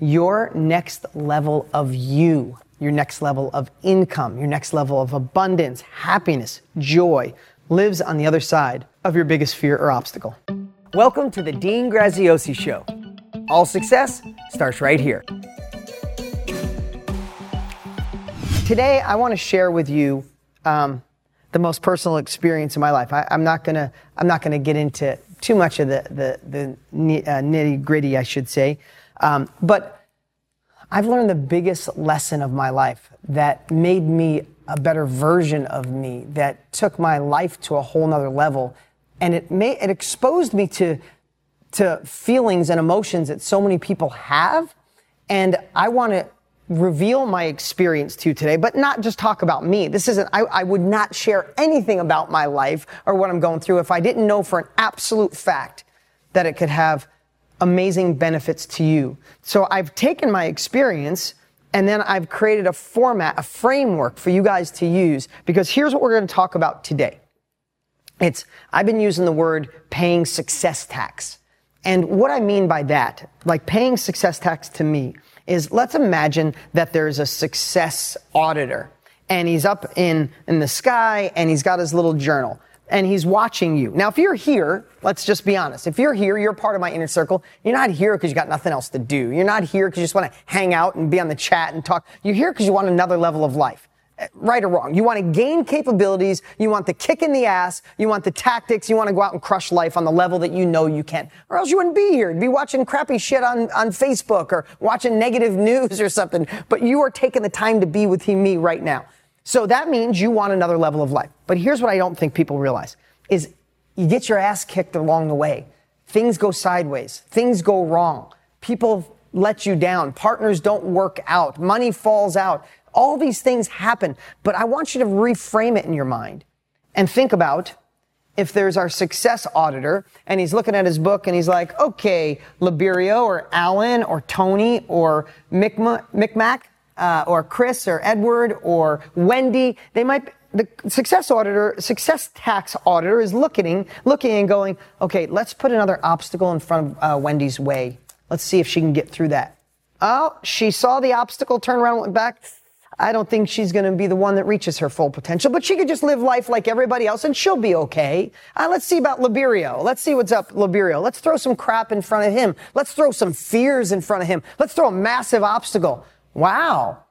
your next level of you, your next level of income, your next level of abundance, happiness, joy lives on the other side of your biggest fear or obstacle. Welcome to the Dean Graziosi Show. All success starts right here. Today, I want to share with you um, the most personal experience in my life. I, am not gonna I'm not gonna get into too much of the the, the uh, nitty gritty, I should say, um, but I've learned the biggest lesson of my life that made me a better version of me, that took my life to a whole nother level, and it made it exposed me to to feelings and emotions that so many people have, and I want to reveal my experience to you today, but not just talk about me. This isn't, I, I, would not share anything about my life or what I'm going through if I didn't know for an absolute fact that it could have amazing benefits to you. So I've taken my experience and then I've created a format, a framework for you guys to use because here's what we're going to talk about today. It's, I've been using the word paying success tax. And what I mean by that, like paying success tax to me, is let's imagine that there's a success auditor and he's up in, in the sky and he's got his little journal and he's watching you. Now, if you're here, let's just be honest. If you're here, you're part of my inner circle. You're not here because you got nothing else to do. You're not here because you just want to hang out and be on the chat and talk. You're here because you want another level of life eh, right or wrong. You want to gain capabilities. You want the kick in the ass. You want the tactics. You want to go out and crush life on the level that you know you can. Or else you wouldn't be here. You'd be watching crappy shit on, on Facebook or watching negative news or something. But you are taking the time to be with me right now. So that means you want another level of life. But here's what I don't think people realize is you get your ass kicked along the way. Things go sideways. Things go wrong. People let you down. Partners don't work out. Money falls out. All these things happen, but I want you to reframe it in your mind and think about if there's our success auditor and he's looking at his book and he's like, okay, Liberio or Alan or Tony or Micmac uh, or Chris or Edward or Wendy, they might, the success auditor, success tax auditor is looking, looking and going, okay, let's put another obstacle in front of uh, Wendy's way. Let's see if she can get through that. Oh, she saw the obstacle, turned around, went back. I don't think she's going to be the one that reaches her full potential, but she could just live life like everybody else and she'll be okay. Uh, let's see about Liberio. Let's see what's up, Liberio. Let's throw some crap in front of him. Let's throw some fears in front of him. Let's throw a massive obstacle. Wow.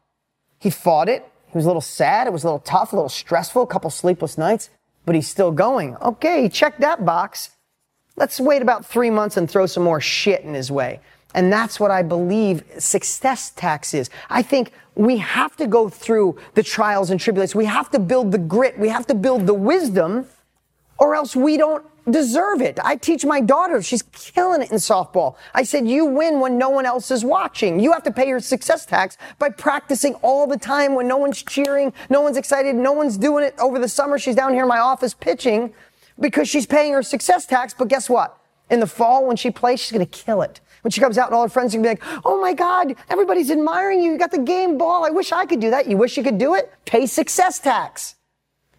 He fought it. He was a little sad. It was a little tough, a little stressful, a couple sleepless nights, but he's still going. Okay, he checked that box. Let's wait about three months and throw some more shit in his way. And that's what I believe success tax is. I think we have to go through the trials and tribulations. We have to build the grit. We have to build the wisdom or else we don't deserve it. I teach my daughter. She's killing it in softball. I said, you win when no one else is watching. You have to pay your success tax by practicing all the time when no one's cheering, no one's excited, no one's doing it over the summer. She's down here in my office pitching because she's paying her success tax. But guess what? In the fall, when she plays, she's going to kill it. When she comes out and all her friends are going to be like, oh my God, everybody's admiring you. You got the game ball. I wish I could do that. You wish you could do it? Pay success tax.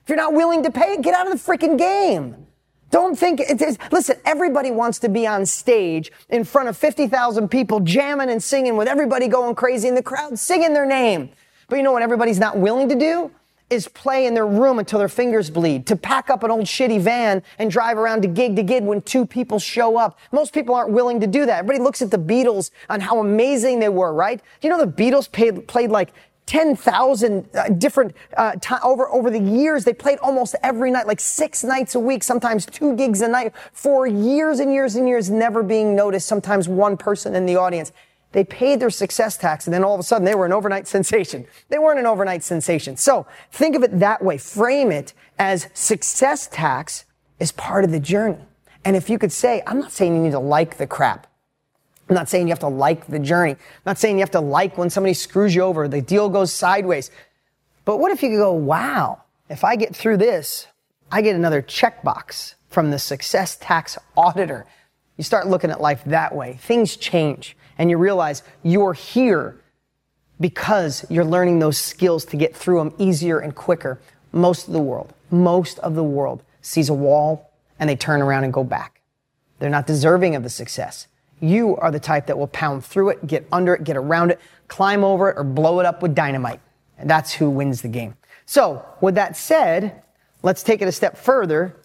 If you're not willing to pay it, get out of the freaking game. Don't think it is. Listen, everybody wants to be on stage in front of 50,000 people jamming and singing with everybody going crazy in the crowd singing their name. But you know what everybody's not willing to do? Is play in their room until their fingers bleed, to pack up an old shitty van and drive around to gig to gig when two people show up. Most people aren't willing to do that. Everybody looks at the Beatles and how amazing they were, right? You know the Beatles played, played like 10,000 uh, different uh, t- over over the years. They played almost every night, like six nights a week, sometimes two gigs a night for years and years and years, never being noticed. Sometimes one person in the audience. They paid their success tax, and then all of a sudden they were an overnight sensation. They weren't an overnight sensation. So think of it that way. Frame it as success tax is part of the journey. And if you could say, I'm not saying you need to like the crap. I'm not saying you have to like the journey. I'm not saying you have to like when somebody screws you over, the deal goes sideways. But what if you could go, wow, if I get through this, I get another checkbox from the success tax auditor. You start looking at life that way. Things change and you realize you're here because you're learning those skills to get through them easier and quicker. Most of the world, most of the world sees a wall and they turn around and go back. They're not deserving of the success. You are the type that will pound through it, get under it, get around it, climb over it, or blow it up with dynamite. And that's who wins the game. So, with that said, let's take it a step further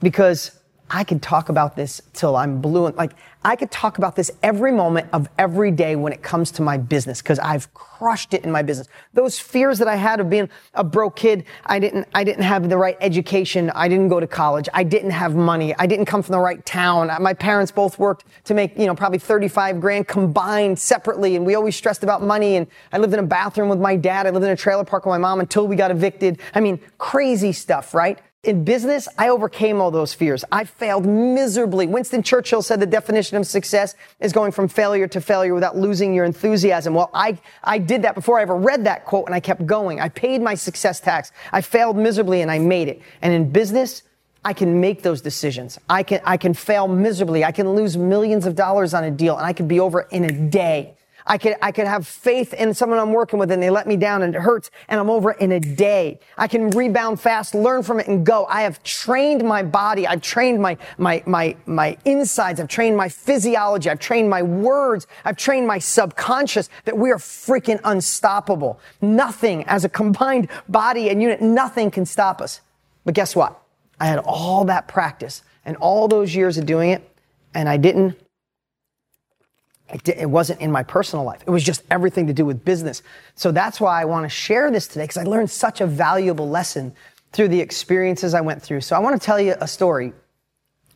because I could talk about this till I'm blue. And like, I could talk about this every moment of every day when it comes to my business because I've crushed it in my business. Those fears that I had of being a broke kid, I didn't, I didn't have the right education. I didn't go to college. I didn't have money. I didn't come from the right town. Uh, my parents both worked to make, you know, probably 35 grand combined separately. And we always stressed about money. And I lived in a bathroom with my dad. I lived in a trailer park with my mom until we got evicted. I mean, crazy stuff, right? In business, I overcame all those fears. I failed miserably. Winston Churchill said the definition of success is going from failure to failure without losing your enthusiasm. Well, I, I did that before I ever read that quote and I kept going. I paid my success tax. I failed miserably and I made it. And in business, I can make those decisions. I can, I can fail miserably. I can lose millions of dollars on a deal and I can be over in a day. I could, I could have faith in someone I'm working with and they let me down and it hurts and I'm over it in a day. I can rebound fast, learn from it and go. I have trained my body. I've trained my, my, my, my insides. I've trained my physiology. I've trained my words. I've trained my subconscious that we are freaking unstoppable. Nothing as a combined body and unit, nothing can stop us. But guess what? I had all that practice and all those years of doing it and I didn't it, wasn't in my personal life. It was just everything to do with business. So that's why I want to share this today because I learned such a valuable lesson through the experiences I went through. So I want to tell you a story.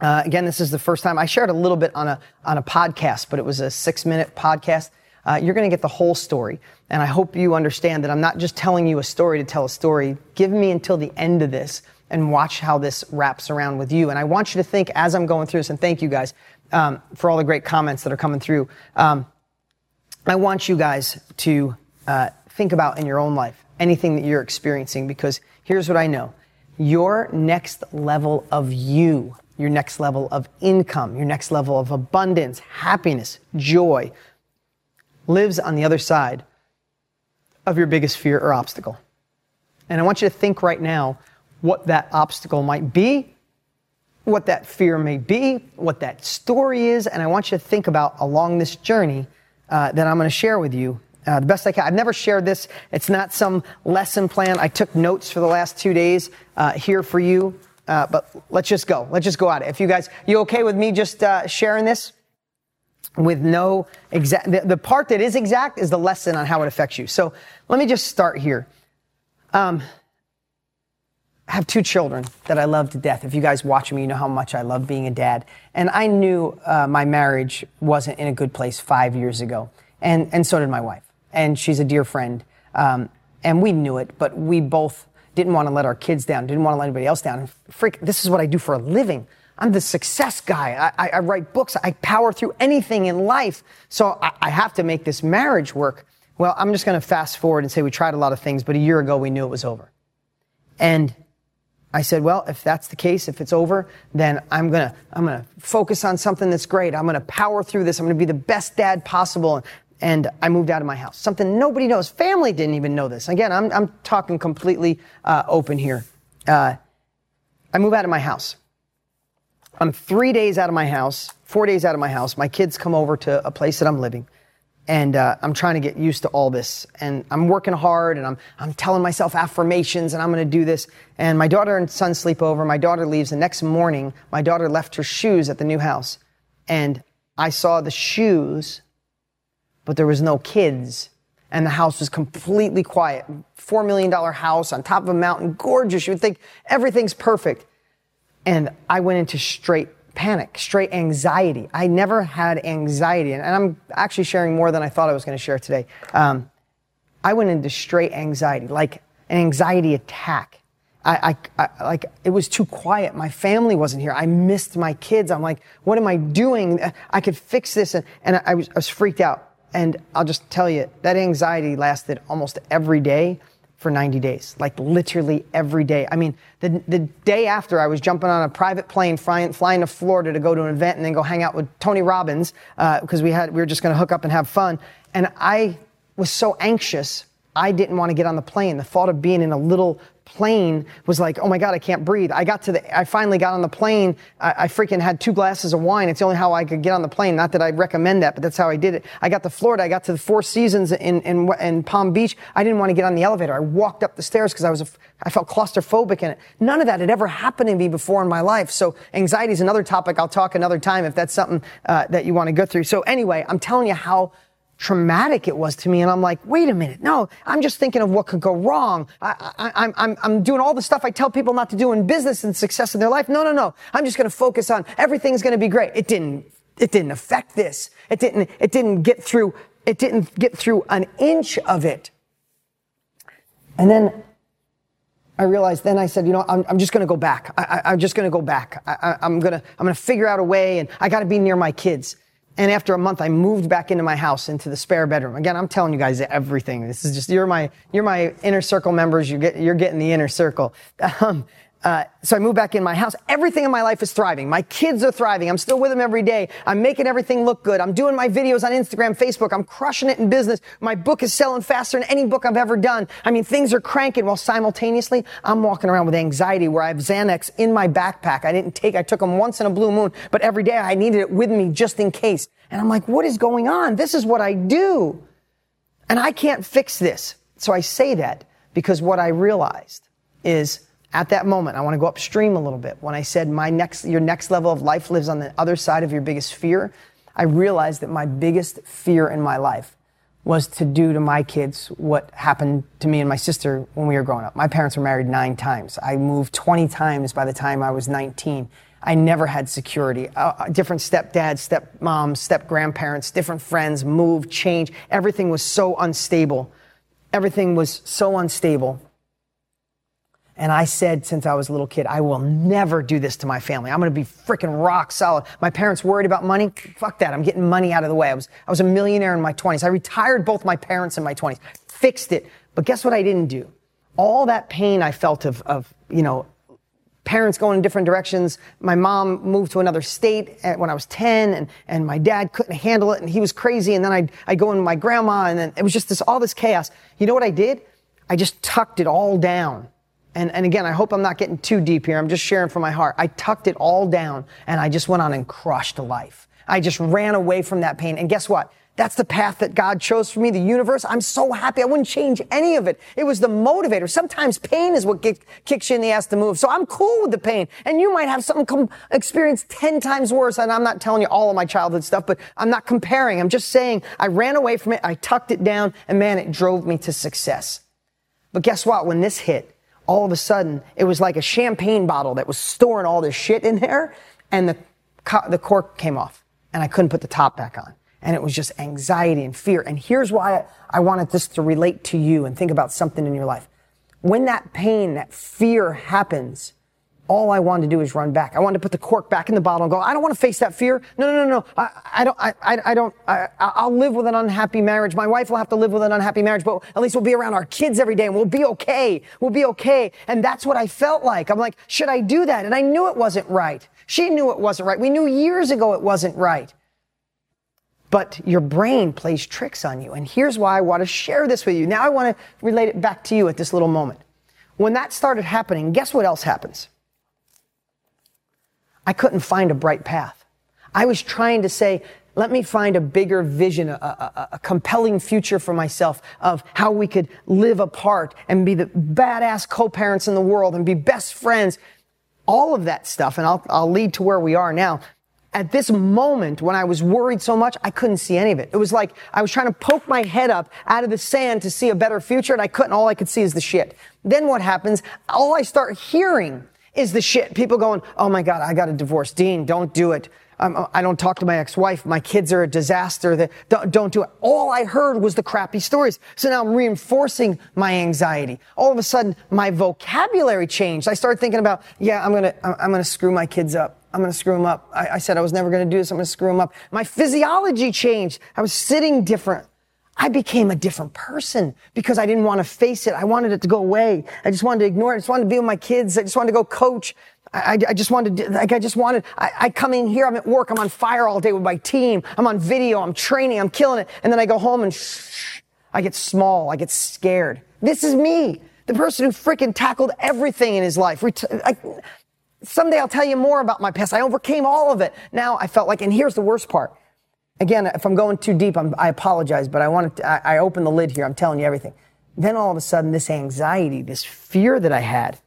Uh, again, this is the first time I shared a little bit on a on a podcast, but it was a six minute podcast. Uh, you're going to get the whole story, and I hope you understand that I'm not just telling you a story to tell a story. Give me until the end of this and watch how this wraps around with you. And I want you to think as I'm going through this, and thank you guys um, for all the great comments that are coming through. Um, I want you guys to uh, think about in your own life anything that you're experiencing because here's what I know your next level of you, your next level of income, your next level of abundance, happiness, joy lives on the other side of your biggest fear or obstacle. And I want you to think right now what that obstacle might be what that fear may be, what that story is, and I want you to think about along this journey uh, that I'm going to share with you uh, the best I can. I've never shared this. It's not some lesson plan. I took notes for the last two days uh, here for you, uh, but let's just go. Let's just go at it. If you guys, you okay with me just uh, sharing this? With no exact, the, the, part that is exact is the lesson on how it affects you. So let me just start here. Um, I have two children that I love to death. If you guys watch me, you know how much I love being a dad. And I knew uh, my marriage wasn't in a good place five years ago. And, and so did my wife. And she's a dear friend. Um, and we knew it, but we both didn't want to let our kids down, didn't want to let anybody else down. And freak, this is what I do for a living. I'm the success guy. I, I, I write books. I power through anything in life. So I, I have to make this marriage work. Well, I'm just going to fast forward and say we tried a lot of things, but a year ago we knew it was over. And I said, well, if that's the case, if it's over, then I'm gonna, I'm gonna focus on something that's great. I'm gonna power through this. I'm gonna be the best dad possible. And I moved out of my house. Something nobody knows. Family didn't even know this. Again, I'm, I'm talking completely uh, open here. Uh, I move out of my house. I'm three days out of my house, four days out of my house. My kids come over to a place that I'm living and uh, I'm trying to get used to all this. And I'm working hard, and I'm I'm telling myself affirmations, and I'm going to do this. And my daughter and son sleep over. My daughter leaves. The next morning, my daughter left her shoes at the new house, and I saw the shoes, but there was no kids, and the house was completely quiet. Four million dollar house on top of a mountain, gorgeous. You would think everything's perfect, and I went into straight panic, straight anxiety. I never had anxiety, and I'm actually sharing more than I thought I was going to share today. Um, I went into straight anxiety, like an anxiety attack. I, I, I, like it was too quiet. My family wasn't here. I missed my kids. I'm like, what am I doing? I could fix this, and, and I, was, I was freaked out. And I'll just tell you that anxiety lasted almost every day for 90 days, like literally every day. I mean, the, the day after I was jumping on a private plane flying, flying to Florida to go to an event and then go hang out with Tony Robbins because uh, we had we were just going to hook up and have fun. And I was so anxious, I didn't want to get on the plane. The thought of being in a little plane was like, oh my God, I can't breathe. I got to the, I finally got on the plane. I, I, freaking had two glasses of wine. It's the only how I could get on the plane. Not that I recommend that, but that's how I did it. I got to Florida. I got to the Four Seasons in, in, in Palm Beach. I didn't want to get on the elevator. I walked up the stairs because I was, a, I felt claustrophobic in it. None of that had ever happened to me before in my life. So anxiety is another topic. I'll talk another time if that's something uh, that you want to go through. So anyway, I'm telling you how traumatic it was to me. And I'm like, wait a minute. No, I'm just thinking of what could go wrong. I, I'm, I'm, I'm doing all the stuff I tell people not to do in business and success in their life. No, no, no. I'm just going to focus on everything's going to be great. It didn't, it didn't affect this. It didn't, it didn't get through, it didn't get through an inch of it. And then I realized then I said, you know, I'm, I'm just going to go back. I, am just going to go back. I, am going to, I'm going to figure out a way and I got to be near my kids. And after a month, I moved back into my house, into the spare bedroom. Again, I'm telling you guys everything. This is just, you're my, you're my inner circle members. You get, you're getting the inner circle. Um, uh, so I moved back in my house. Everything in my life is thriving. My kids are thriving. I'm still with them every day. I'm making everything look good. I'm doing my videos on Instagram, Facebook. I'm crushing it in business. My book is selling faster than any book I've ever done. I mean, things are cranking while simultaneously I'm walking around with anxiety where I have Xanax in my backpack. I didn't take, I took them once in a blue moon, but every day I needed it with me just in case. And I'm like, what is going on? This is what I do. And I can't fix this. So I say that because what I realized is at that moment, I want to go upstream a little bit. When I said my next, your next level of life lives on the other side of your biggest fear, I realized that my biggest fear in my life was to do to my kids what happened to me and my sister when we were growing up. My parents were married nine times. I moved 20 times by the time I was 19. I never had security. Uh, different stepdads, stepmoms, step grandparents, different friends, moved, changed. Everything was so unstable. Everything was so unstable. And I said since I was a little kid, I will never do this to my family. I'm going to be freaking rock solid. My parents worried about money. Fuck that. I'm getting money out of the way. I was, I was a millionaire in my 20s. I retired both my parents in my 20s. Fixed it. But guess what I didn't do? All that pain I felt of, of, you know, parents going in different directions. My mom moved to another state when I was 10 and, and my dad couldn't handle it and he was crazy. And then I'd, I'd go in with my grandma and then it was just this, all this chaos. You know what I did? I just tucked it all down and, and again, I hope I'm not getting too deep here. I'm just sharing from my heart. I tucked it all down and I just went on and crushed life. I just ran away from that pain. And guess what? That's the path that God chose for me, the universe. I'm so happy. I wouldn't change any of it. It was the motivator. Sometimes pain is what get, kicks you in the ass to move. So I'm cool with the pain. And you might have something come experience 10 times worse. And I'm not telling you all of my childhood stuff, but I'm not comparing. I'm just saying I ran away from it. I tucked it down and man, it drove me to success. But guess what? When this hit, all of a sudden it was like a champagne bottle that was storing all this shit in there and the, the cork came off and I couldn't put the top back on. And it was just anxiety and fear. And here's why I wanted this to relate to you and think about something in your life. When that pain, that fear happens, all I wanted to do is run back. I wanted to put the cork back in the bottle and go, I don't want to face that fear. No, no, no, no. I, I don't, I, I don't, I, I'll live with an unhappy marriage. My wife will have to live with an unhappy marriage, but at least we'll be around our kids every day and we'll be okay. We'll be okay. And that's what I felt like. I'm like, should I do that? And I knew it wasn't right. She knew it wasn't right. We knew years ago it wasn't right. But your brain plays tricks on you. And here's why I want to share this with you. Now I want to relate it back to you at this little moment. When that started happening, guess what else happens? I couldn't find a bright path. I was trying to say, let me find a bigger vision, a, a, a, compelling future for myself of how we could live apart and be the badass co-parents in the world and be best friends. All of that stuff, and I'll, I'll lead to where we are now. At this moment, when I was worried so much, I couldn't see any of it. It was like I was trying to poke my head up out of the sand to see a better future, and I couldn't. All I could see is the shit. Then what happens? All I start hearing is the shit. People going, oh my God, I got a divorce. Dean, don't do it. Um, I don't talk to my ex-wife. My kids are a disaster. Don't, don't, do it. All I heard was the crappy stories. So now I'm reinforcing my anxiety. All of a sudden, my vocabulary changed. I started thinking about, yeah, I'm gonna, I'm gonna screw my kids up. I'm gonna screw them up. I, I said I was never gonna do this. I'm gonna screw them up. My physiology changed. I was sitting different. I became a different person because I didn't want to face it. I wanted it to go away. I just wanted to ignore it. I just wanted to be with my kids. I just wanted to go coach. I, I, just wanted to, like, I just wanted, I, I, come in here, I'm at work, I'm on fire all day with my team. I'm on video, I'm training, I'm killing it. And then I go home and shh, I get small, I get scared. This is me. The person who freaking tackled everything in his life. I, someday I'll tell you more about my past. I overcame all of it. Now I felt like, and here's the worst part. Again, if I'm going too deep, I'm, i apologize, but I want to, I, I open the lid here. I'm telling you everything. Then all of a sudden, this anxiety, this fear that I had,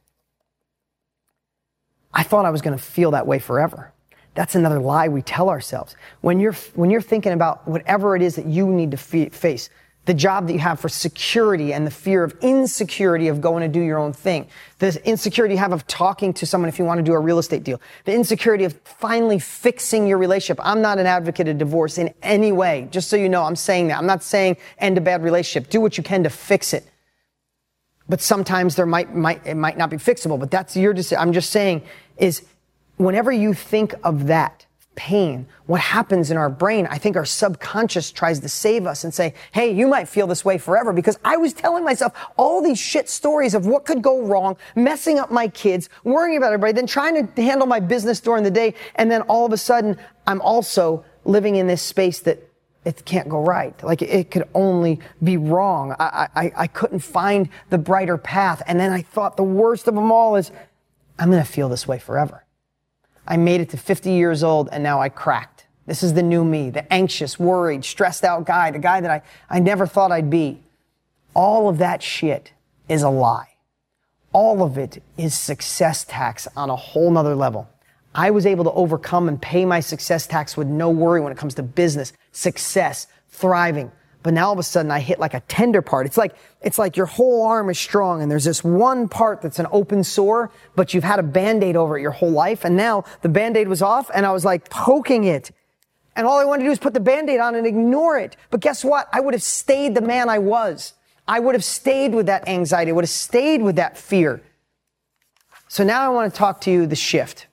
I thought I was going to feel that way forever. That's another lie we tell ourselves. When you're, when you're thinking about whatever it is that you need to face, the job that you have for security and the fear of insecurity of going to do your own thing, the insecurity you have of talking to someone if you want to do a real estate deal, the insecurity of finally fixing your relationship. I'm not an advocate of divorce in any way. Just so you know, I'm saying that. I'm not saying end a bad relationship. Do what you can to fix it. But sometimes there might, might, it might not be fixable, but that's your decision. I'm just saying is whenever you think of that, pain, what happens in our brain, I think our subconscious tries to save us and say, hey, you might feel this way forever because I was telling myself all these shit stories of what could go wrong, messing up my kids, worrying about everybody, then trying to handle my business during the day. And then all of a sudden, I'm also living in this space that it can't go right. Like it could only be wrong. I, I, I couldn't find the brighter path. And then I thought the worst of them all is I'm going to feel this way forever. I made it to 50 years old and now I cracked. This is the new me, the anxious, worried, stressed out guy, the guy that I, I never thought I'd be. All of that shit is a lie. All of it is success tax on a whole nother level. I was able to overcome and pay my success tax with no worry when it comes to business, success, thriving. But now all of a sudden I hit like a tender part. It's like, it's like your whole arm is strong and there's this one part that's an open sore, but you've had a band-aid over it your whole life. And now the band-aid was off and I was like poking it. And all I wanted to do is put the band-aid on and ignore it. But guess what? I would have stayed the man I was. I would have stayed with that anxiety. I would have stayed with that fear. So now I want to talk to you the shift.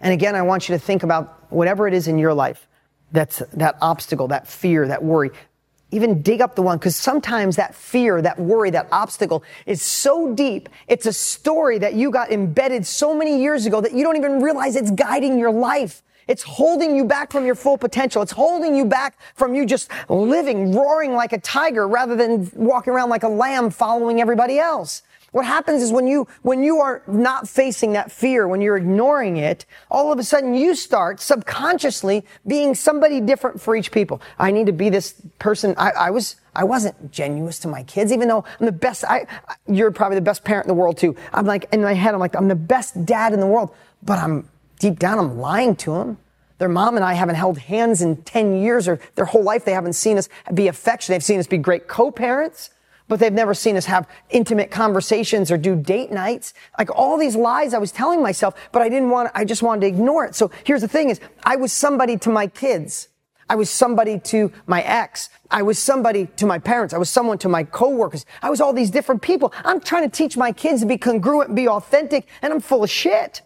And again, I want you to think about whatever it is in your life that's that obstacle, that fear, that worry. Even dig up the one, because sometimes that fear, that worry, that obstacle is so deep. It's a story that you got embedded so many years ago that you don't even realize it's guiding your life. It's holding you back from your full potential. It's holding you back from you just living, roaring like a tiger rather than walking around like a lamb following everybody else. What happens is when you, when you are not facing that fear, when you're ignoring it, all of a sudden you start subconsciously being somebody different for each people. I need to be this person. I, I was, I wasn't genuine to my kids, even though I'm the best. I, you're probably the best parent in the world too. I'm like, in my head, I'm like, I'm the best dad in the world, but I'm deep down, I'm lying to them. Their mom and I haven't held hands in 10 years or their whole life. They haven't seen us be affectionate. They've seen us be great co-parents but they've never seen us have intimate conversations or do date nights. Like all these lies I was telling myself, but I didn't want, I just wanted to ignore it. So here's the thing is, I was somebody to my kids. I was somebody to my ex. I was somebody to my parents. I was someone to my coworkers. I was all these different people. I'm trying to teach my kids to be congruent be authentic, and I'm full of shit.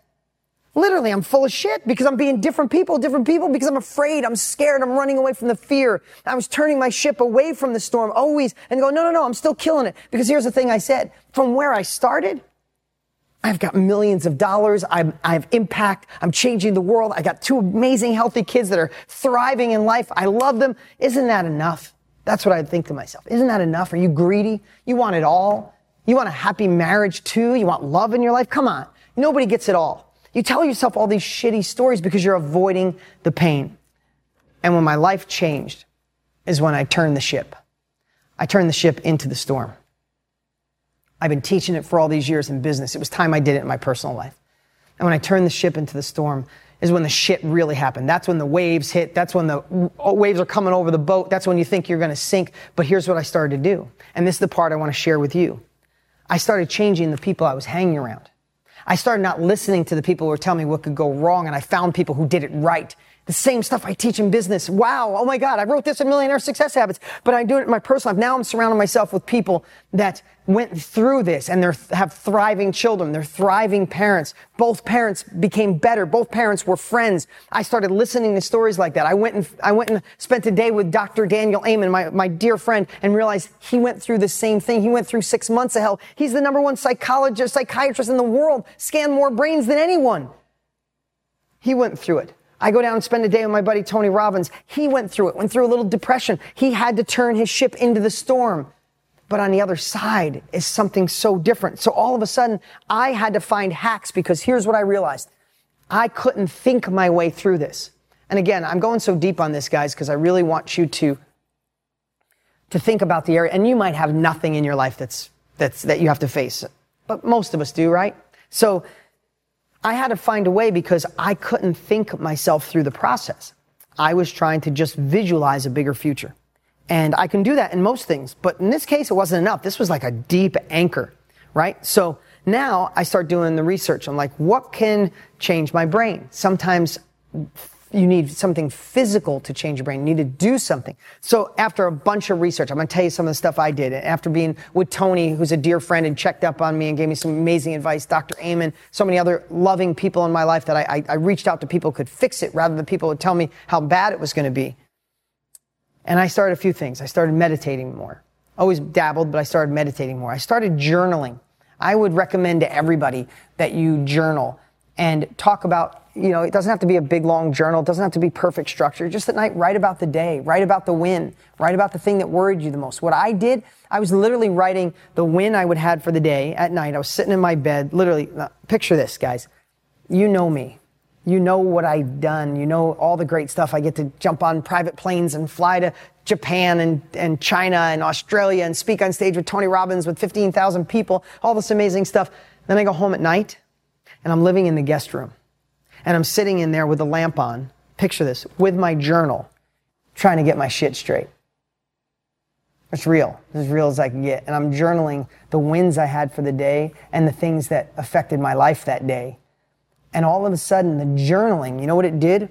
Literally, I'm full of shit because I'm being different people, different people because I'm afraid, I'm scared, I'm running away from the fear. I was turning my ship away from the storm always and go, no, no, no, I'm still killing it. Because here's the thing I said, from where I started, I've got millions of dollars. I'm, I have impact. I'm changing the world. I got two amazing, healthy kids that are thriving in life. I love them. Isn't that enough? That's what I'd think to myself. Isn't that enough? Are you greedy? You want it all? You want a happy marriage too? You want love in your life? Come on. Nobody gets it all. You tell yourself all these shitty stories because you're avoiding the pain. And when my life changed is when I turned the ship. I turned the ship into the storm. I've been teaching it for all these years in business. It was time I did it in my personal life. And when I turned the ship into the storm is when the shit really happened. That's when the waves hit. That's when the waves are coming over the boat. That's when you think you're going to sink. But here's what I started to do. And this is the part I want to share with you. I started changing the people I was hanging around. I started not listening to the people who were telling me what could go wrong, and I found people who did it right. The same stuff I teach in business. Wow. Oh my God. I wrote this in Millionaire Success Habits, but I do it in my personal life. Now I'm surrounding myself with people that went through this and they have thriving children. They're thriving parents. Both parents became better. Both parents were friends. I started listening to stories like that. I went and, I went and spent a day with Dr. Daniel Amen, my, my dear friend, and realized he went through the same thing. He went through six months of hell. He's the number one psychologist, psychiatrist in the world, scanned more brains than anyone. He went through it. I go down and spend a day with my buddy Tony Robbins. He went through it, went through a little depression. He had to turn his ship into the storm. But on the other side is something so different. So all of a sudden, I had to find hacks because here's what I realized. I couldn't think my way through this. And again, I'm going so deep on this, guys, because I really want you to, to think about the area. And you might have nothing in your life that's, that's, that you have to face. But most of us do, right? So I had to find a way because I couldn't think myself through the process. I was trying to just visualize a bigger future. And I can do that in most things, but in this case, it wasn't enough. This was like a deep anchor, right? So now I start doing the research. I'm like, what can change my brain? Sometimes you need something physical to change your brain. You need to do something. So after a bunch of research, I'm going to tell you some of the stuff I did. After being with Tony, who's a dear friend and checked up on me and gave me some amazing advice, Dr. Amen, so many other loving people in my life that I, I, I reached out to people could fix it rather than people would tell me how bad it was going to be. And I started a few things. I started meditating more. Always dabbled, but I started meditating more. I started journaling. I would recommend to everybody that you journal and talk about you know, it doesn't have to be a big long journal. It doesn't have to be perfect structure. Just at night, write about the day, write about the win, write about the thing that worried you the most. What I did, I was literally writing the win I would had for the day at night. I was sitting in my bed, literally, uh, picture this, guys. You know me. You know what I've done. You know all the great stuff. I get to jump on private planes and fly to Japan and, and China and Australia and speak on stage with Tony Robbins with 15,000 people, all this amazing stuff. Then I go home at night and I'm living in the guest room and I'm sitting in there with a lamp on, picture this, with my journal, trying to get my shit straight. It's real, as real as I can get. And I'm journaling the wins I had for the day and the things that affected my life that day. And all of a sudden, the journaling, you know what it did?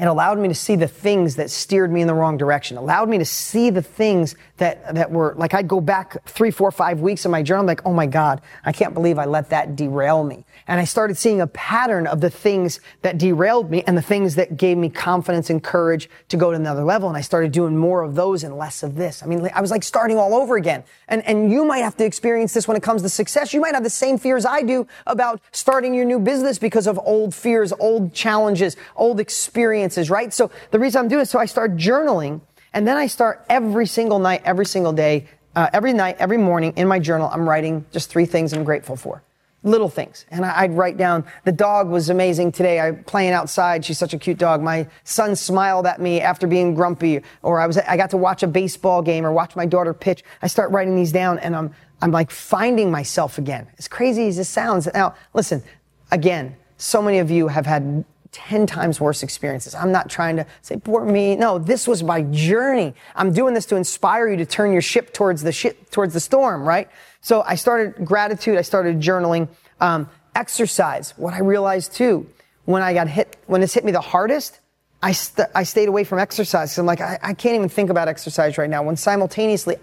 It allowed me to see the things that steered me in the wrong direction. Allowed me to see the things that, that were like I'd go back three, four, five weeks in my journal, like, oh my God, I can't believe I let that derail me. And I started seeing a pattern of the things that derailed me and the things that gave me confidence and courage to go to another level. And I started doing more of those and less of this. I mean, I was like starting all over again. And, and you might have to experience this when it comes to success. You might have the same fears I do about starting your new business because of old fears, old challenges, old experiences, right? So the reason I'm doing it, so I start journaling and then I start every single night, every single day, uh, every night, every morning in my journal, I'm writing just three things I'm grateful for little things. And I'd write down, the dog was amazing today. I playing outside. She's such a cute dog. My son smiled at me after being grumpy, or I was, I got to watch a baseball game or watch my daughter pitch. I start writing these down and I'm, I'm like finding myself again. As crazy as this sounds. Now, listen, again, so many of you have had 10 times worse experiences. I'm not trying to say, poor me. No, this was my journey. I'm doing this to inspire you to turn your ship towards the ship, towards the storm, right? So I started gratitude. I started journaling. Um, exercise. What I realized too, when I got hit, when this hit me the hardest, I, st- I stayed away from exercise. I'm like, I, I, can't even think about exercise right now. When simultaneously,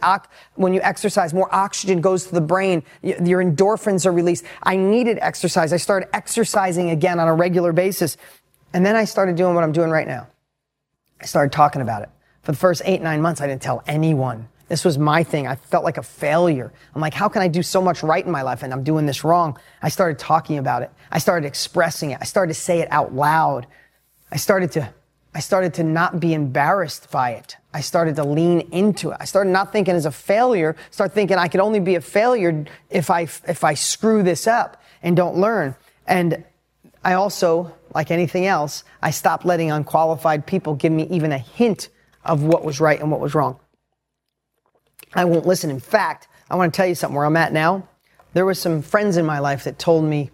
when you exercise, more oxygen goes to the brain, y- your endorphins are released. I needed exercise. I started exercising again on a regular basis. And then I started doing what I'm doing right now. I started talking about it. For the first eight, nine months, I didn't tell anyone. This was my thing. I felt like a failure. I'm like, how can I do so much right in my life and I'm doing this wrong? I started talking about it. I started expressing it. I started to say it out loud. I started to, I started to not be embarrassed by it. I started to lean into it. I started not thinking as a failure, start thinking I could only be a failure if I, if I screw this up and don't learn. And I also, like anything else, I stopped letting unqualified people give me even a hint of what was right and what was wrong. I won't listen. In fact, I want to tell you something where I'm at now. There were some friends in my life that told me,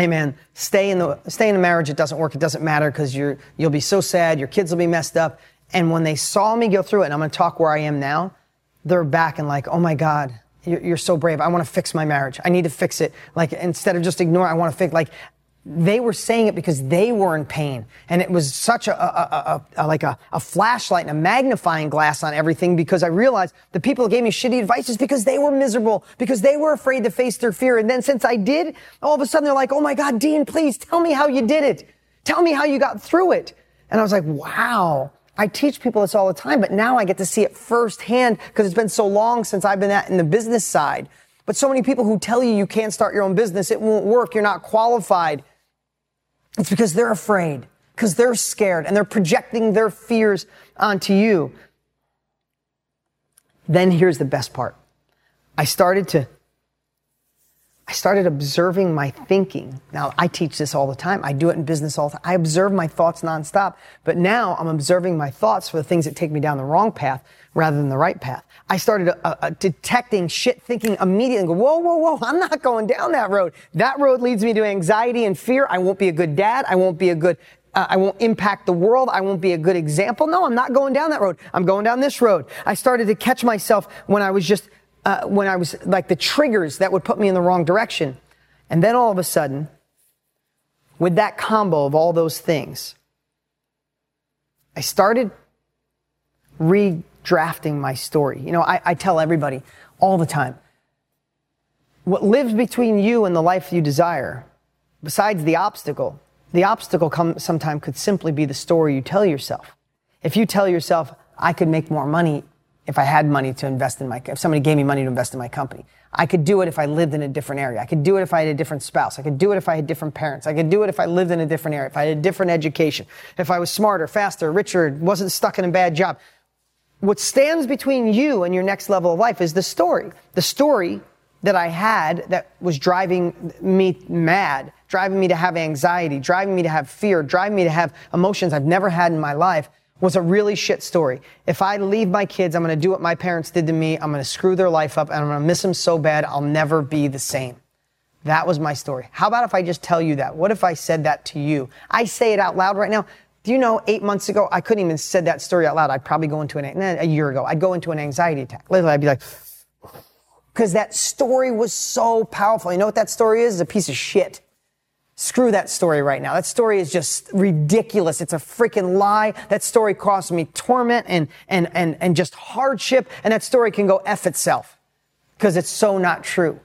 hey man, stay in the, stay in a marriage. It doesn't work. It doesn't matter because you're, you'll be so sad. Your kids will be messed up. And when they saw me go through it, and I'm going to talk where I am now, they're back and like, oh my God, you're, you're so brave. I want to fix my marriage. I need to fix it. Like instead of just ignore, I want to fix, like, they were saying it because they were in pain. And it was such a, a, a, a like a, flashlight and a magnifying glass on everything because I realized the people who gave me shitty advice is because they were miserable, because they were afraid to face their fear. And then since I did, all of a sudden they're like, oh my God, Dean, please tell me how you did it. Tell me how you got through it. And I was like, wow. I teach people this all the time, but now I get to see it firsthand because it's been so long since I've been at in the business side. But so many people who tell you you can't start your own business, it won't work, you're not qualified. It's because they're afraid, because they're scared, and they're projecting their fears onto you. Then here's the best part. I started to I started observing my thinking. Now, I teach this all the time. I do it in business all the time. I observe my thoughts nonstop. But now I'm observing my thoughts for the things that take me down the wrong path rather than the right path. I started uh, uh, detecting shit thinking immediately go, whoa, whoa, whoa, I'm not going down that road. That road leads me to anxiety and fear. I won't be a good dad. I won't be a good uh, I won't impact the world. I won't be a good example. No, I'm not going down that road. I'm going down this road. I started to catch myself when I was just uh, when I was like the triggers that would put me in the wrong direction. And then all of a sudden, with that combo of all those things, I started redrafting my story. You know, I, I tell everybody all the time what lives between you and the life you desire, besides the obstacle, the obstacle come, sometimes could simply be the story you tell yourself. If you tell yourself, I could make more money if I had money to invest in my, if somebody gave me money to invest in my company. I could do it if I lived in a different area. I could do it if I had a different spouse. I could do it if I had different parents. I could do it if I lived in a different area, if I had a different education, if I was smarter, faster, richer, wasn't stuck in a bad job. What stands between you and your next level of life is the story. The story that I had that was driving me mad, driving me to have anxiety, driving me to have fear, driving me to have emotions I've never had in my life was a really shit story. If I leave my kids, I'm going to do what my parents did to me. I'm going to screw their life up and I'm going to miss them so bad I'll never be the same. That was my story. How about if I just tell you that? What if I said that to you? I say it out loud right now. Do you know eight months ago, I couldn't even said that story out loud. I'd probably go into an, a year ago, I'd go into an anxiety attack. Literally, I'd be like, because that story was so powerful. You know what that story is? It's a piece of shit. Screw that story right now. That story is just ridiculous. It's a freaking lie. That story caused me torment and, and, and, and just hardship. And that story can go F itself because it's so not true.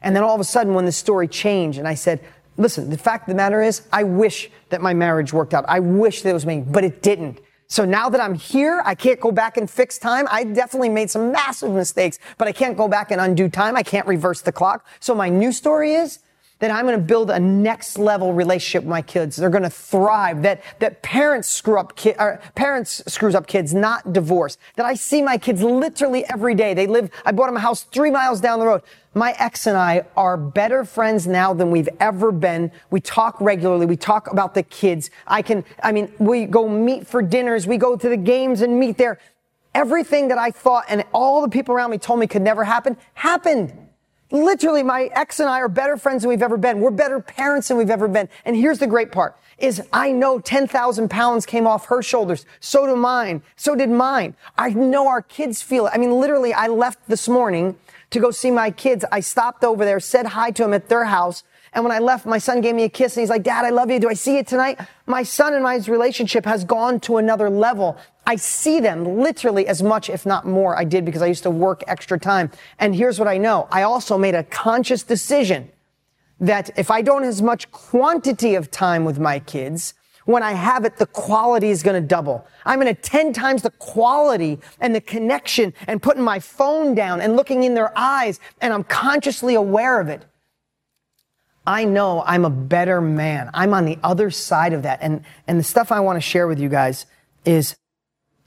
And then all of a sudden, when the story changed and I said, listen, the fact of the matter is, I wish that my marriage worked out. I wish that it was me, but it didn't. So now that I'm here, I can't go back and fix time. I definitely made some massive mistakes, but I can't go back and undo time. I can't reverse the clock. So my new story is, that I'm going to build a next level relationship with my kids. They're going to thrive. That that parents screw up ki- parents screws up kids, not divorce. That I see my kids literally every day. They live. I bought them a house three miles down the road. My ex and I are better friends now than we've ever been. We talk regularly. We talk about the kids. I can. I mean, we go meet for dinners. We go to the games and meet there. Everything that I thought and all the people around me told me could never happen happened. Literally, my ex and I are better friends than we've ever been. We're better parents than we've ever been. And here's the great part is I know 10,000 pounds came off her shoulders. So do mine. So did mine. I know our kids feel it. I mean, literally, I left this morning to go see my kids. I stopped over there, said hi to them at their house. And when I left, my son gave me a kiss and he's like, Dad, I love you. Do I see you tonight? My son and my relationship has gone to another level. I see them literally as much, if not more, I did because I used to work extra time. And here's what I know. I also made a conscious decision that if I don't as much quantity of time with my kids, when I have it, the quality is going to double. I'm going to 10 times the quality and the connection and putting my phone down and looking in their eyes and I'm consciously aware of it. I know I'm a better man. I'm on the other side of that. And, and the stuff I want to share with you guys is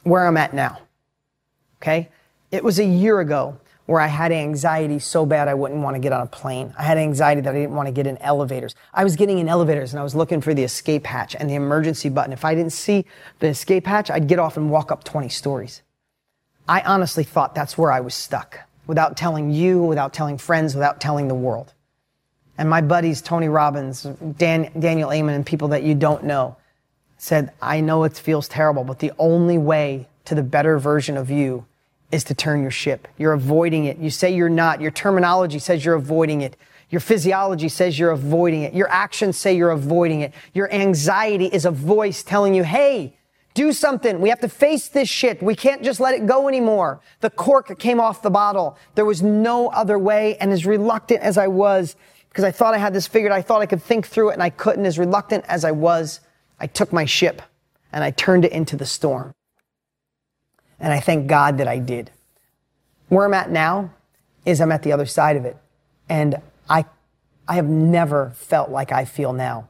where I'm at now. Okay? It was a year ago where I had anxiety so bad I wouldn't want to get on a plane. I had anxiety that I didn't want to get in elevators. I was getting in elevators and I was looking for the escape hatch and the emergency button. If I didn't see the escape hatch, I'd get off and walk up 20 stories. I honestly thought that's where I was stuck without telling you, without telling friends, without telling the world. And my buddies, Tony Robbins, Dan, Daniel Amen, and people that you don't know, said, I know it feels terrible, but the only way to the better version of you is to turn your ship. You're avoiding it. You say you're not. Your terminology says you're avoiding it. Your physiology says you're avoiding it. Your actions say you're avoiding it. Your anxiety is a voice telling you, hey, do something. We have to face this shit. We can't just let it go anymore. The cork came off the bottle. There was no other way. And as reluctant as I was, because I thought I had this figured, I thought I could think through it and I couldn't, as reluctant as I was, I took my ship and I turned it into the storm. And I thank God that I did. Where I'm at now is I'm at the other side of it. And I, I have never felt like I feel now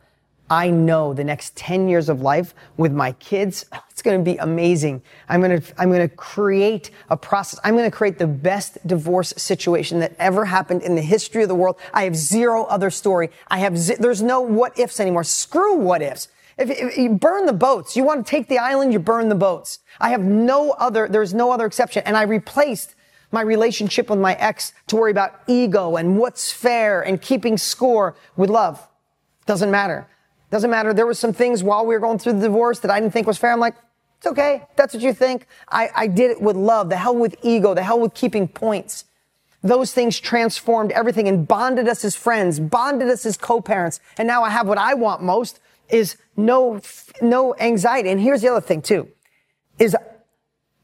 I know the next 10 years of life with my kids, it's going to be amazing. I'm going to, I'm going to create a process. I'm going to create the best divorce situation that ever happened in the history of the world. I have zero other story. I have, z- there's no what ifs anymore. Screw what ifs. If, if, you burn the boats, you want to take the island, you burn the boats. I have no other, there's no other exception. And I replaced my relationship with my ex to worry about ego and what's fair and keeping score with love. Doesn't matter. Doesn't matter. There was some things while we were going through the divorce that I didn't think was fair. I'm like, it's okay. That's what you think. I, I did it with love. The hell with ego. The hell with keeping points. Those things transformed everything and bonded us as friends, bonded us as co-parents. And now I have what I want most is no, no anxiety. And here's the other thing too, is,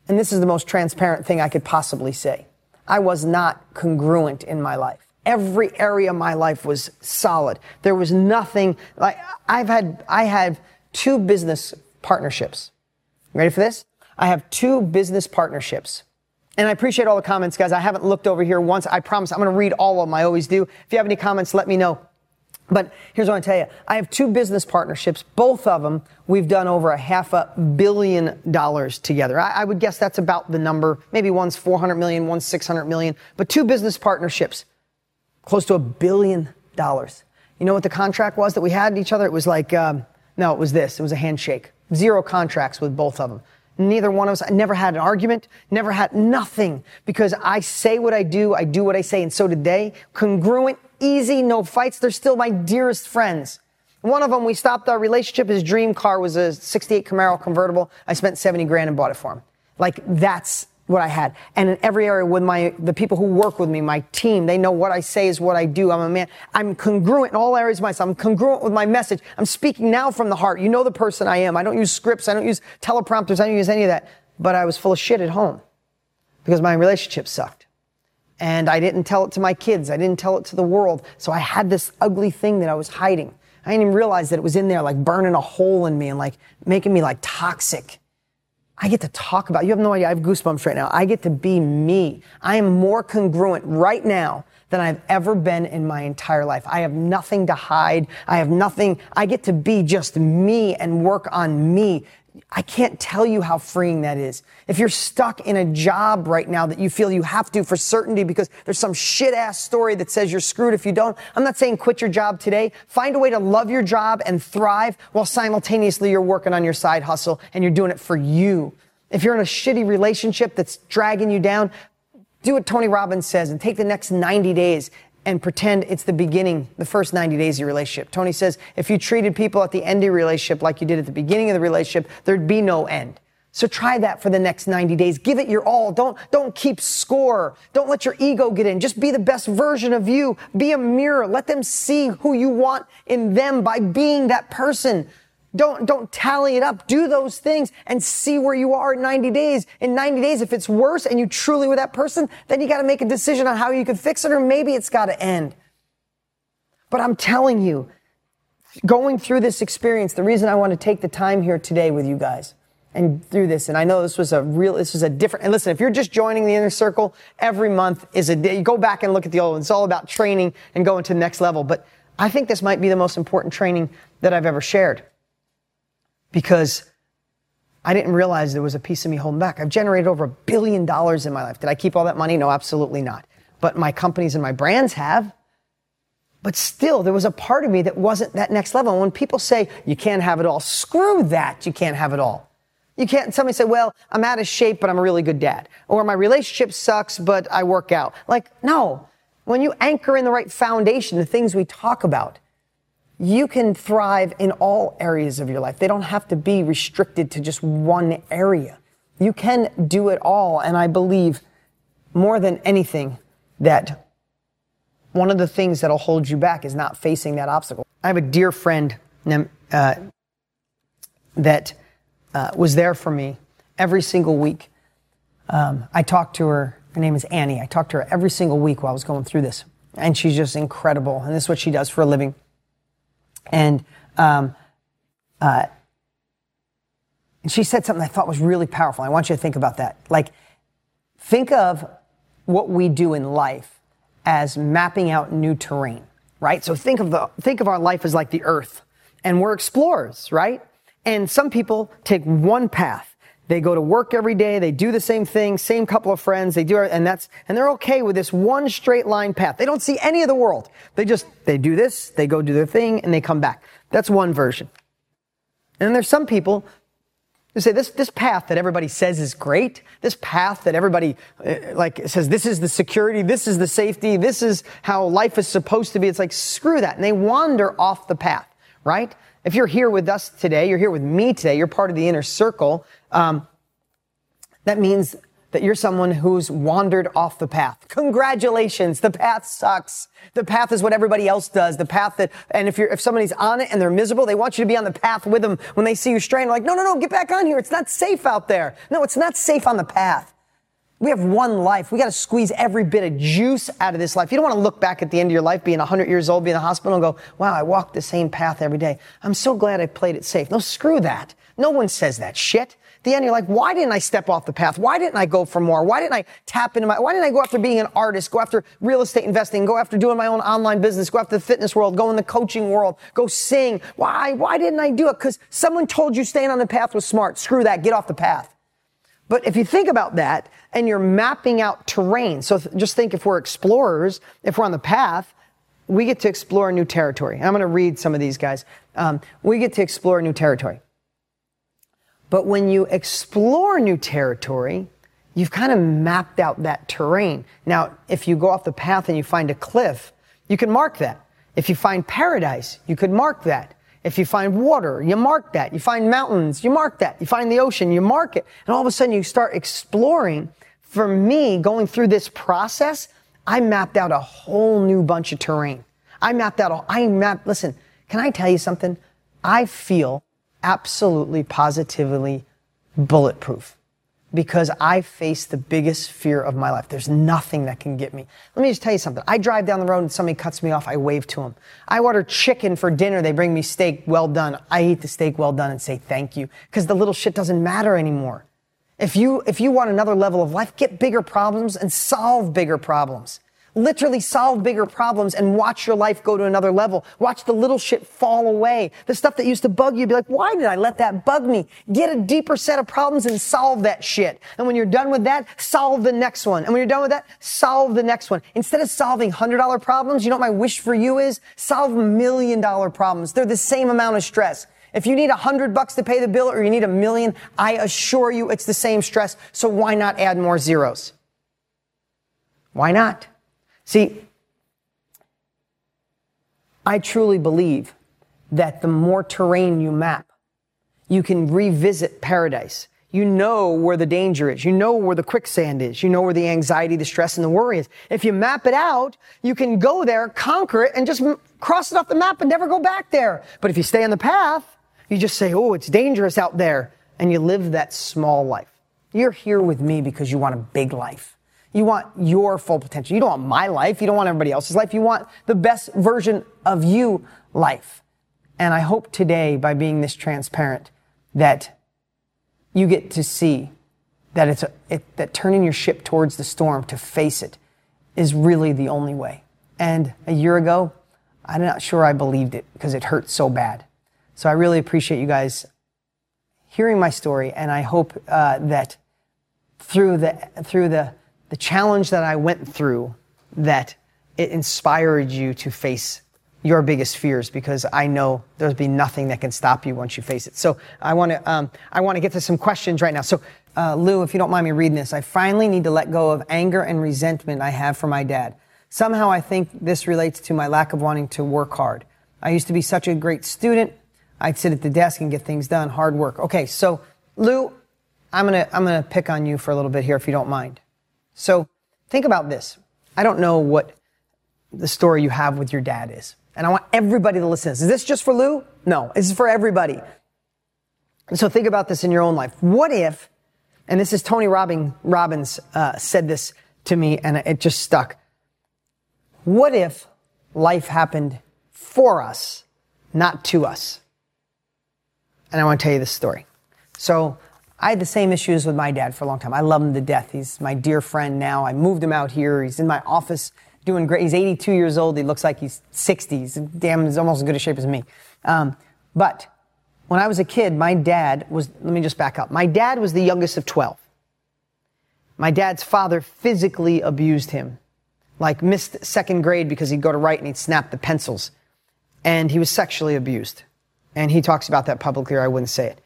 and this is the most transparent thing I could possibly say. I was not congruent in my life. Every area of my life was solid. There was nothing like I've had, I have two business partnerships. Ready for this? I have two business partnerships. And I appreciate all the comments, guys. I haven't looked over here once. I promise I'm going to read all of them. I always do. If you have any comments, let me know. But here's what I tell you. I have two business partnerships. Both of them, we've done over a half a billion dollars together. I, I would guess that's about the number. Maybe one's 400 million, one's 600 million. But two business partnerships close to a billion dollars. You know what the contract was that we had each other? It was like, um, no, it was this. It was a handshake. Zero contracts with both of them. Neither one of us, I never had an argument, never had nothing because I say what I do, I do what I say, and so did they. Congruent, easy, no fights. They're still my dearest friends. One of them, we stopped our relationship. His dream car was a 68 Camaro convertible. I spent 70 grand and bought it for him. Like that's what I had. And in every area with my, the people who work with me, my team, they know what I say is what I do. I'm a man. I'm congruent in all areas of myself. I'm congruent with my message. I'm speaking now from the heart. You know the person I am. I don't use scripts. I don't use teleprompters. I don't use any of that. But I was full of shit at home because my relationship sucked. And I didn't tell it to my kids. I didn't tell it to the world. So I had this ugly thing that I was hiding. I didn't even realize that it was in there, like burning a hole in me and like making me like toxic. I get to talk about, you have no idea, I have goosebumps right now. I get to be me. I am more congruent right now than I've ever been in my entire life. I have nothing to hide. I have nothing. I get to be just me and work on me. I can't tell you how freeing that is. If you're stuck in a job right now that you feel you have to for certainty because there's some shit ass story that says you're screwed if you don't, I'm not saying quit your job today. Find a way to love your job and thrive while simultaneously you're working on your side hustle and you're doing it for you. If you're in a shitty relationship that's dragging you down, do what Tony Robbins says and take the next 90 days and pretend it's the beginning, the first 90 days of your relationship. Tony says if you treated people at the end of your relationship like you did at the beginning of the relationship, there'd be no end. So try that for the next 90 days. Give it your all. Don't, don't keep score. Don't let your ego get in. Just be the best version of you. Be a mirror. Let them see who you want in them by being that person. Don't, don't tally it up. Do those things and see where you are in 90 days. In 90 days, if it's worse and you truly with that person, then you got to make a decision on how you can fix it or maybe it's got to end. But I'm telling you, going through this experience, the reason I want to take the time here today with you guys and through this, and I know this was a real, this was a different, and listen, if you're just joining the inner circle, every month is a day, you go back and look at the old one. It's all about training and going to the next level. But I think this might be the most important training that I've ever shared because I didn't realize there was a piece of me holding back. I've generated over a billion dollars in my life. Did I keep all that money? No, absolutely not. But my companies and my brands have. But still, there was a part of me that wasn't that next level. And when people say, you can't have it all, screw that, you can't have it all. You can't, somebody say, well, I'm out of shape, but I'm a really good dad. Or my relationship sucks, but I work out. Like, no. When you anchor in the right foundation, the things we talk about, you can thrive in all areas of your life. They don't have to be restricted to just one area. You can do it all. And I believe more than anything that one of the things that'll hold you back is not facing that obstacle. I have a dear friend uh, that uh, was there for me every single week. Um, I talked to her. Her name is Annie. I talked to her every single week while I was going through this. And she's just incredible. And this is what she does for a living. And, um, uh, she said something I thought was really powerful. I want you to think about that. Like, think of what we do in life as mapping out new terrain, right? So think of the think of our life as like the earth. and we're explorers, right? And some people take one path. They go to work every day. They do the same thing, same couple of friends. They do, and that's, and they're okay with this one straight line path. They don't see any of the world. They just, they do this, they go do their thing, and they come back. That's one version. And then there's some people who say this, this path that everybody says is great, this path that everybody uh, like says this is the security, this is the safety, this is how life is supposed to be. It's like screw that, and they wander off the path, right? If you're here with us today, you're here with me today, you're part of the inner circle. Um, that means that you're someone who's wandered off the path. Congratulations. The path sucks. The path is what everybody else does. The path that, and if you're, if somebody's on it and they're miserable, they want you to be on the path with them when they see you straying. Like, no, no, no, get back on here. It's not safe out there. No, it's not safe on the path. We have one life. We got to squeeze every bit of juice out of this life. You don't want to look back at the end of your life being 100 years old, be in the hospital and go, wow, I walked the same path every day. I'm so glad I played it safe. No, screw that. No one says that shit the end, you're like, why didn't I step off the path? Why didn't I go for more? Why didn't I tap into my, why didn't I go after being an artist, go after real estate investing, go after doing my own online business, go after the fitness world, go in the coaching world, go sing? Why, why didn't I do it? Because someone told you staying on the path was smart. Screw that. Get off the path. But if you think about that and you're mapping out terrain, so th- just think if we're explorers, if we're on the path, we get to explore new territory. And I'm going to read some of these guys. Um, we get to explore new territory. But when you explore new territory, you've kind of mapped out that terrain. Now, if you go off the path and you find a cliff, you can mark that. If you find paradise, you could mark that. If you find water, you mark that. You find mountains, you mark that. You find the ocean, you mark it. And all of a sudden you start exploring. For me, going through this process, I mapped out a whole new bunch of terrain. I mapped out, I mapped, listen, can I tell you something? I feel absolutely, positively bulletproof because I face the biggest fear of my life. There's nothing that can get me. Let me just tell you something. I drive down the road and somebody cuts me off, I wave to them. I order chicken for dinner, they bring me steak well done. I eat the steak well done and say thank you because the little shit doesn't matter anymore. If you, if you want another level of life, get bigger problems and solve bigger problems literally solve bigger problems and watch your life go to another level. Watch the little shit fall away. The stuff that used to bug you, be like, why did I let that bug me? Get a deeper set of problems and solve that shit. And when you're done with that, solve the next one. And when you're done with that, solve the next one. Instead of solving $100 problems, you know what my wish for you is? Solve million dollar problems. They're the same amount of stress. If you need a hundred bucks to pay the bill or you need a million, I assure you it's the same stress. So why not add more zeros? Why not? See, I truly believe that the more terrain you map, you can revisit paradise. You know where the danger is. You know where the quicksand is. You know where the anxiety, the stress, and the worry is. If you map it out, you can go there, conquer it, and just cross it off the map and never go back there. But if you stay on the path, you just say, oh, it's dangerous out there, and you live that small life. You're here with me because you want a big life. You want your full potential. You don't want my life. You don't want everybody else's life. You want the best version of you life. And I hope today, by being this transparent, that you get to see that it's a, it, that turning your ship towards the storm to face it is really the only way. And a year ago, I'm not sure I believed it because it hurt so bad. So I really appreciate you guys hearing my story, and I hope uh, that through the through the the challenge that I went through that it inspired you to face your biggest fears because I know there'll be nothing that can stop you once you face it. So I want to um, I want to get to some questions right now. So uh, Lou, if you don't mind me reading this, I finally need to let go of anger and resentment I have for my dad. Somehow I think this relates to my lack of wanting to work hard. I used to be such a great student. I'd sit at the desk and get things done, hard work. Okay, so Lou, I'm gonna I'm gonna pick on you for a little bit here if you don't mind. So think about this. I don't know what the story you have with your dad is. And I want everybody to listen. Is this just for Lou? No, this is for everybody. So think about this in your own life. What if, and this is Tony Robbins uh, said this to me and it just stuck. What if life happened for us, not to us? And I want to tell you this story. So I had the same issues with my dad for a long time. I love him to death. He's my dear friend now. I moved him out here. He's in my office doing great. He's 82 years old. He looks like he's 60. He's damn, he's almost as good a shape as me. Um, But when I was a kid, my dad was, let me just back up. My dad was the youngest of 12. My dad's father physically abused him, like missed second grade because he'd go to write and he'd snap the pencils. And he was sexually abused. And he talks about that publicly, or I wouldn't say it.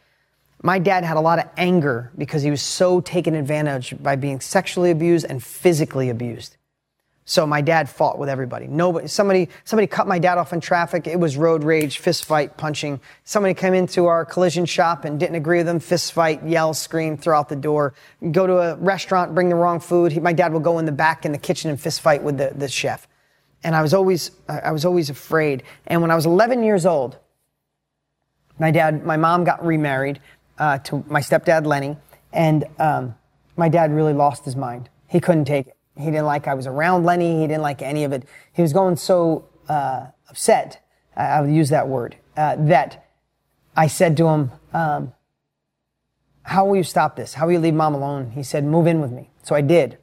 My dad had a lot of anger because he was so taken advantage by being sexually abused and physically abused. So my dad fought with everybody. Nobody, somebody, somebody cut my dad off in traffic. It was road rage, fist fight, punching. Somebody came into our collision shop and didn't agree with them, fist fight, yell, scream, throw out the door. Go to a restaurant, bring the wrong food. He, my dad will go in the back in the kitchen and fist fight with the, the chef. And I was always, I was always afraid. And when I was 11 years old, my dad, my mom got remarried uh, to my stepdad Lenny, and um, my dad really lost his mind. He couldn't take it. He didn't like I was around Lenny. He didn't like any of it. He was going so uh, upset. I, will use that word uh, that I said to him, um, "How will you stop this? How will you leave mom alone?" He said, "Move in with me." So I did,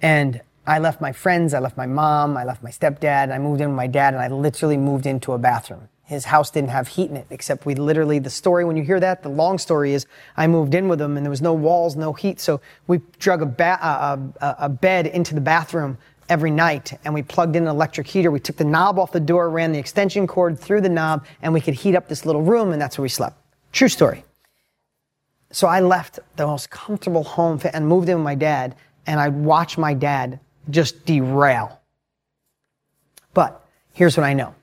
and I left my friends. I left my mom. I left my stepdad. I moved in with my dad, and I literally moved into a bathroom. His house didn't have heat in it, except we literally, the story, when you hear that, the long story is I moved in with him and there was no walls, no heat. So we drug a, ba- a, a, a bed into the bathroom every night and we plugged in an electric heater. We took the knob off the door, ran the extension cord through the knob, and we could heat up this little room, and that's where we slept. True story. So I left the most comfortable home and moved in with my dad, and I watched my dad just derail. But here's what I know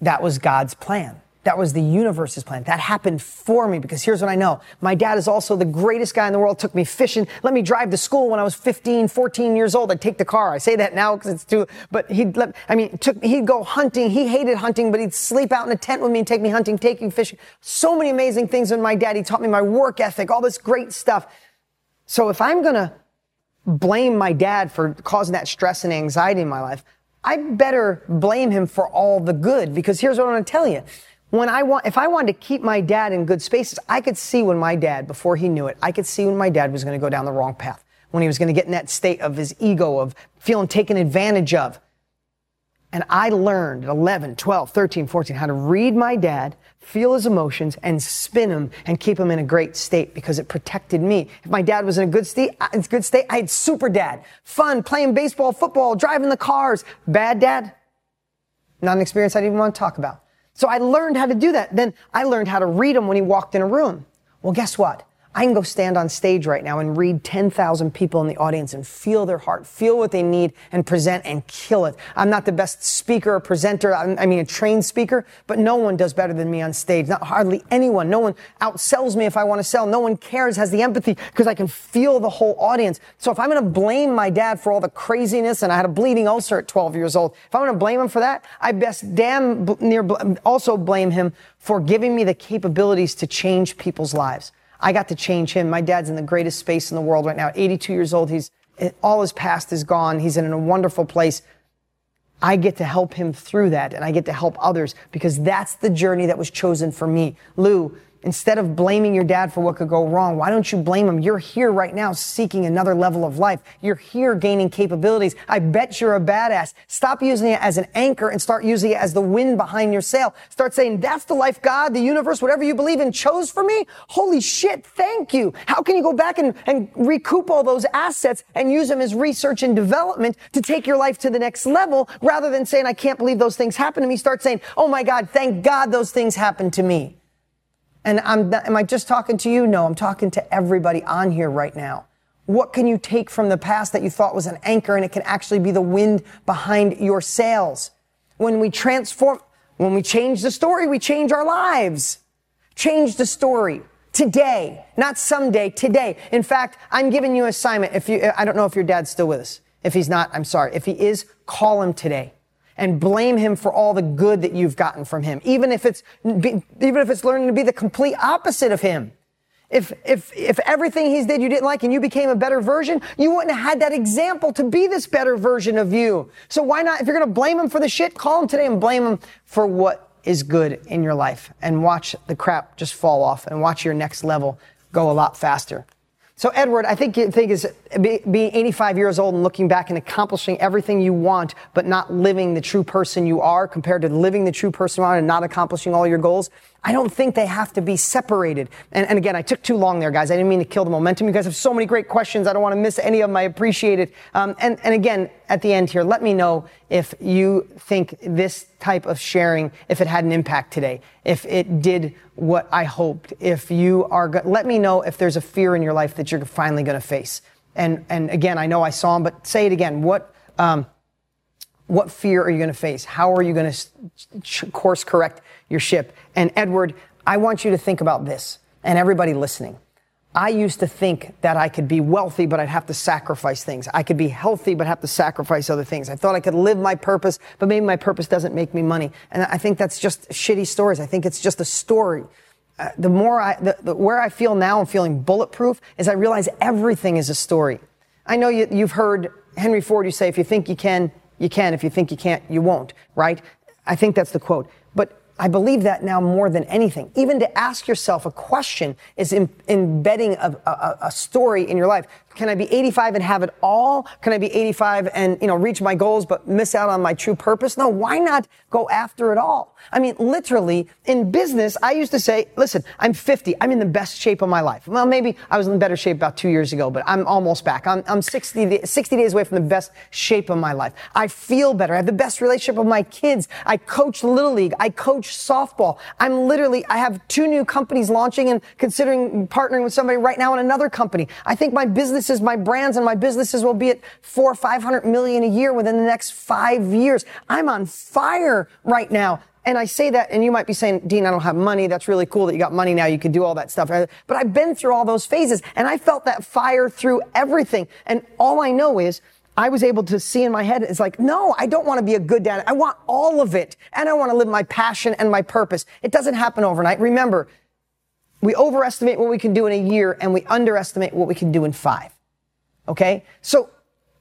that was God's plan. That was the universe's plan. That happened for me because here's what I know. My dad is also the greatest guy in the world. Took me fishing. Let me drive to school when I was 15, 14 years old. I'd take the car. I say that now because it's too, but he'd let, I mean, took, he'd go hunting. He hated hunting, but he'd sleep out in a tent with me and take me hunting, taking fishing. So many amazing things with my dad. He taught me my work ethic, all this great stuff. So if I'm going to blame my dad for causing that stress and anxiety in my life, I better blame him for all the good because here's what I'm going to tell you. When I want, if I wanted to keep my dad in good spaces, I could see when my dad, before he knew it, I could see when my dad was going to go down the wrong path. When he was going to get in that state of his ego, of feeling taken advantage of. And I learned at 11, 12, 13, 14 how to read my dad, feel his emotions, and spin him and keep him in a great state because it protected me. If my dad was in a good state, good state, I had super dad. Fun, playing baseball, football, driving the cars. Bad dad? Not an experience I didn't even want to talk about. So I learned how to do that. Then I learned how to read him when he walked in a room. Well, guess what? I can go stand on stage right now and read 10,000 people in the audience and feel their heart, feel what they need and present and kill it. I'm not the best speaker or presenter. I mean, a trained speaker, but no one does better than me on stage. Not hardly anyone. No one outsells me if I want to sell. No one cares, has the empathy because I can feel the whole audience. So if I'm going to blame my dad for all the craziness and I had a bleeding ulcer at 12 years old, if I'm going to blame him for that, I best damn near also blame him for giving me the capabilities to change people's lives. I got to change him. My dad's in the greatest space in the world right now. 82 years old. He's all his past is gone. He's in a wonderful place. I get to help him through that and I get to help others because that's the journey that was chosen for me. Lou, Instead of blaming your dad for what could go wrong, why don't you blame him? You're here right now seeking another level of life. You're here gaining capabilities. I bet you're a badass. Stop using it as an anchor and start using it as the wind behind your sail. Start saying, that's the life God, the universe, whatever you believe in chose for me. Holy shit, thank you. How can you go back and, and recoup all those assets and use them as research and development to take your life to the next level rather than saying, I can't believe those things happened to me. Start saying, oh my God, thank God those things happened to me. And I'm, am I just talking to you? No, I'm talking to everybody on here right now. What can you take from the past that you thought was an anchor and it can actually be the wind behind your sails? When we transform, when we change the story, we change our lives. Change the story today, not someday, today. In fact, I'm giving you an assignment. If you, I don't know if your dad's still with us. If he's not, I'm sorry. If he is, call him today and blame him for all the good that you've gotten from him, even if it's even if it's learning to be the complete opposite of him. If, if, if everything he's did you didn't like and you became a better version, you wouldn't have had that example to be this better version of you. So why not, if you're going to blame him for the shit, call him today and blame him for what is good in your life and watch the crap just fall off and watch your next level go a lot faster. So, Edward, I think you think is being 85 years old and looking back and accomplishing everything you want, but not living the true person you are compared to living the true person you are and not accomplishing all your goals. I don't think they have to be separated. And, and, again, I took too long there, guys. I didn't mean to kill the momentum. You guys have so many great questions. I don't want to miss any of them. I appreciate it. Um, and, and again, at the end here, let me know if you think this type of sharing, if it had an impact today, if it did what I hoped, if you are, go- let me know if there's a fear in your life that you're finally going to face. And, and again, I know I saw them, but say it again. What, um, what fear are you going to face? How are you going to course correct your ship? And Edward, I want you to think about this and everybody listening. I used to think that I could be wealthy, but I'd have to sacrifice things. I could be healthy, but have to sacrifice other things. I thought I could live my purpose, but maybe my purpose doesn't make me money. And I think that's just shitty stories. I think it's just a story. Uh, the more I, the, the, where I feel now, I'm feeling bulletproof, is I realize everything is a story. I know you, you've heard Henry Ford, you say, if you think you can, you can. If you think you can't, you won't, right? I think that's the quote. I believe that now more than anything. Even to ask yourself a question is in, embedding a, a, a, story in your life. Can I be 85 and have it all? Can I be 85 and, you know, reach my goals but miss out on my true purpose? No, why not go after it all? I mean, literally in business, I used to say, listen, I'm 50. I'm in the best shape of my life. Well, maybe I was in better shape about two years ago, but I'm almost back. I'm, I'm 60, 60 days away from the best shape of my life. I feel better. I have the best relationship with my kids. I coach Little League. I coach softball. I'm literally, I have two new companies launching and considering partnering with somebody right now in another company. I think my business businesses, my brands and my businesses will be at four, or 500 million a year within the next five years. I'm on fire right now. And I say that, and you might be saying, Dean, I don't have money. That's really cool that you got money now. You can do all that stuff. But I've been through all those phases and I felt that fire through everything. And all I know is I was able to see in my head, it's like, no, I don't want to be a good dad. I want all of it. And I want to live my passion and my purpose. It doesn't happen overnight. Remember, we overestimate what we can do in a year and we underestimate what we can do in five. Okay? So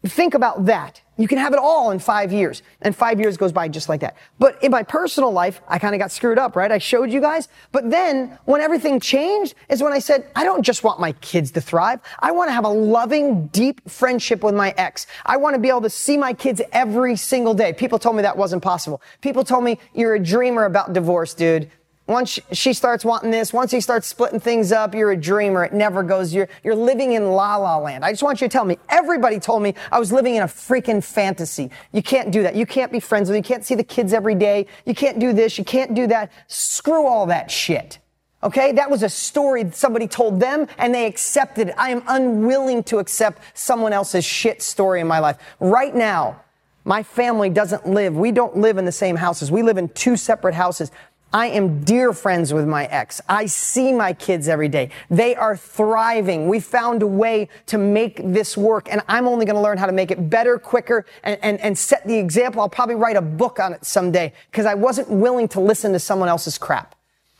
think about that. You can have it all in five years. And five years goes by just like that. But in my personal life, I kind of got screwed up, right? I showed you guys. But then when everything changed is when I said, I don't just want my kids to thrive. I want to have a loving, deep friendship with my ex. I want to be able to see my kids every single day. People told me that wasn't possible. People told me you're a dreamer about divorce, dude. Once she starts wanting this, once he starts splitting things up, you're a dreamer. It never goes. You're, you're living in la la land. I just want you to tell me. Everybody told me I was living in a freaking fantasy. You can't do that. You can't be friends with. You can't see the kids every day. You can't do this. You can't do that. Screw all that shit. Okay? That was a story somebody told them and they accepted it. I am unwilling to accept someone else's shit story in my life. Right now, my family doesn't live. We don't live in the same houses. We live in two separate houses. I am dear friends with my ex. I see my kids every day. They are thriving. We found a way to make this work, and I'm only going to learn how to make it better, quicker, and, and, and set the example. I'll probably write a book on it someday because I wasn't willing to listen to someone else's crap.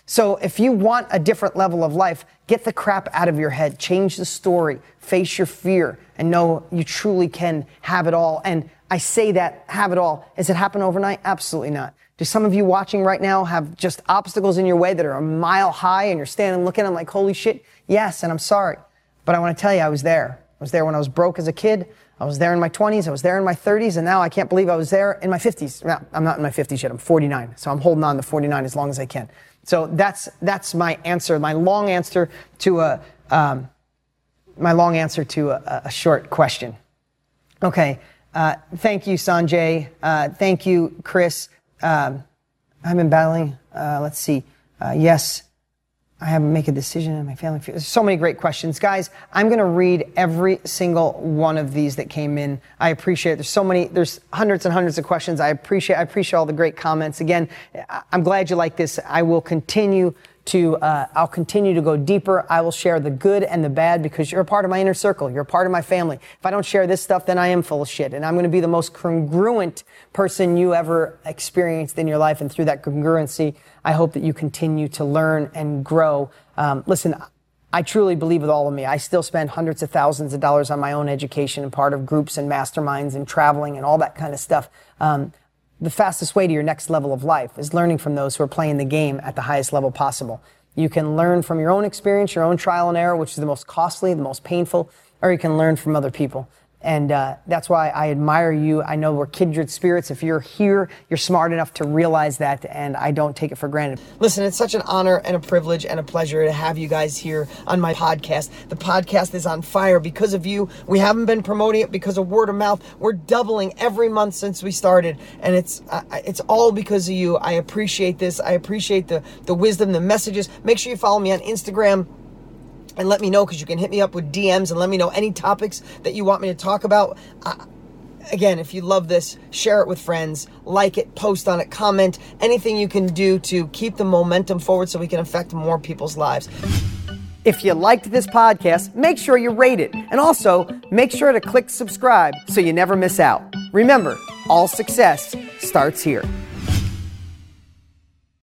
So if you want a different level of life, get the crap out of your head, change the story, face your fear, and know you truly can have it all. And I say that, have it all. Has it happened overnight? Absolutely not. Do some of you watching right now have just obstacles in your way that are a mile high and you're standing looking at them like, holy shit? Yes, and I'm sorry. But I want to tell you, I was there. I was there when I was broke as a kid. I was there in my 20s. I was there in my 30s. And now I can't believe I was there in my 50s. No, I'm not in my 50s yet. I'm 49. So I'm holding on to 49 as long as I can. So that's, that's my answer, my long answer to a, um, my long answer to a, a short question. Okay. Uh, thank you, Sanjay. Uh, thank you, Chris. Um, I've been battling. Uh, let's see. Uh, yes, I have to make a decision in my family. There's so many great questions. Guys, I'm going to read every single one of these that came in. I appreciate it. There's so many, there's hundreds and hundreds of questions. I appreciate, I appreciate all the great comments. Again, I'm glad you like this. I will continue to, uh, I'll continue to go deeper. I will share the good and the bad because you're a part of my inner circle. You're a part of my family. If I don't share this stuff, then I am full of shit. And I'm going to be the most congruent person you ever experienced in your life. And through that congruency, I hope that you continue to learn and grow. Um, listen, I truly believe with all of me. I still spend hundreds of thousands of dollars on my own education and part of groups and masterminds and traveling and all that kind of stuff. Um, the fastest way to your next level of life is learning from those who are playing the game at the highest level possible. You can learn from your own experience, your own trial and error, which is the most costly, the most painful, or you can learn from other people. And uh, that's why I admire you. I know we're kindred spirits. If you're here, you're smart enough to realize that, and I don't take it for granted. Listen, it's such an honor and a privilege and a pleasure to have you guys here on my podcast. The podcast is on fire because of you. We haven't been promoting it because of word of mouth. We're doubling every month since we started, and it's uh, it's all because of you. I appreciate this. I appreciate the the wisdom, the messages. Make sure you follow me on Instagram and let me know because you can hit me up with DMs and let me know any topics that you want me to talk about. Uh, again, if you love this, share it with friends, like it, post on it, comment, anything you can do to keep the momentum forward so we can affect more people's lives. If you liked this podcast, make sure you rate it. And also, make sure to click subscribe so you never miss out. Remember, all success starts here.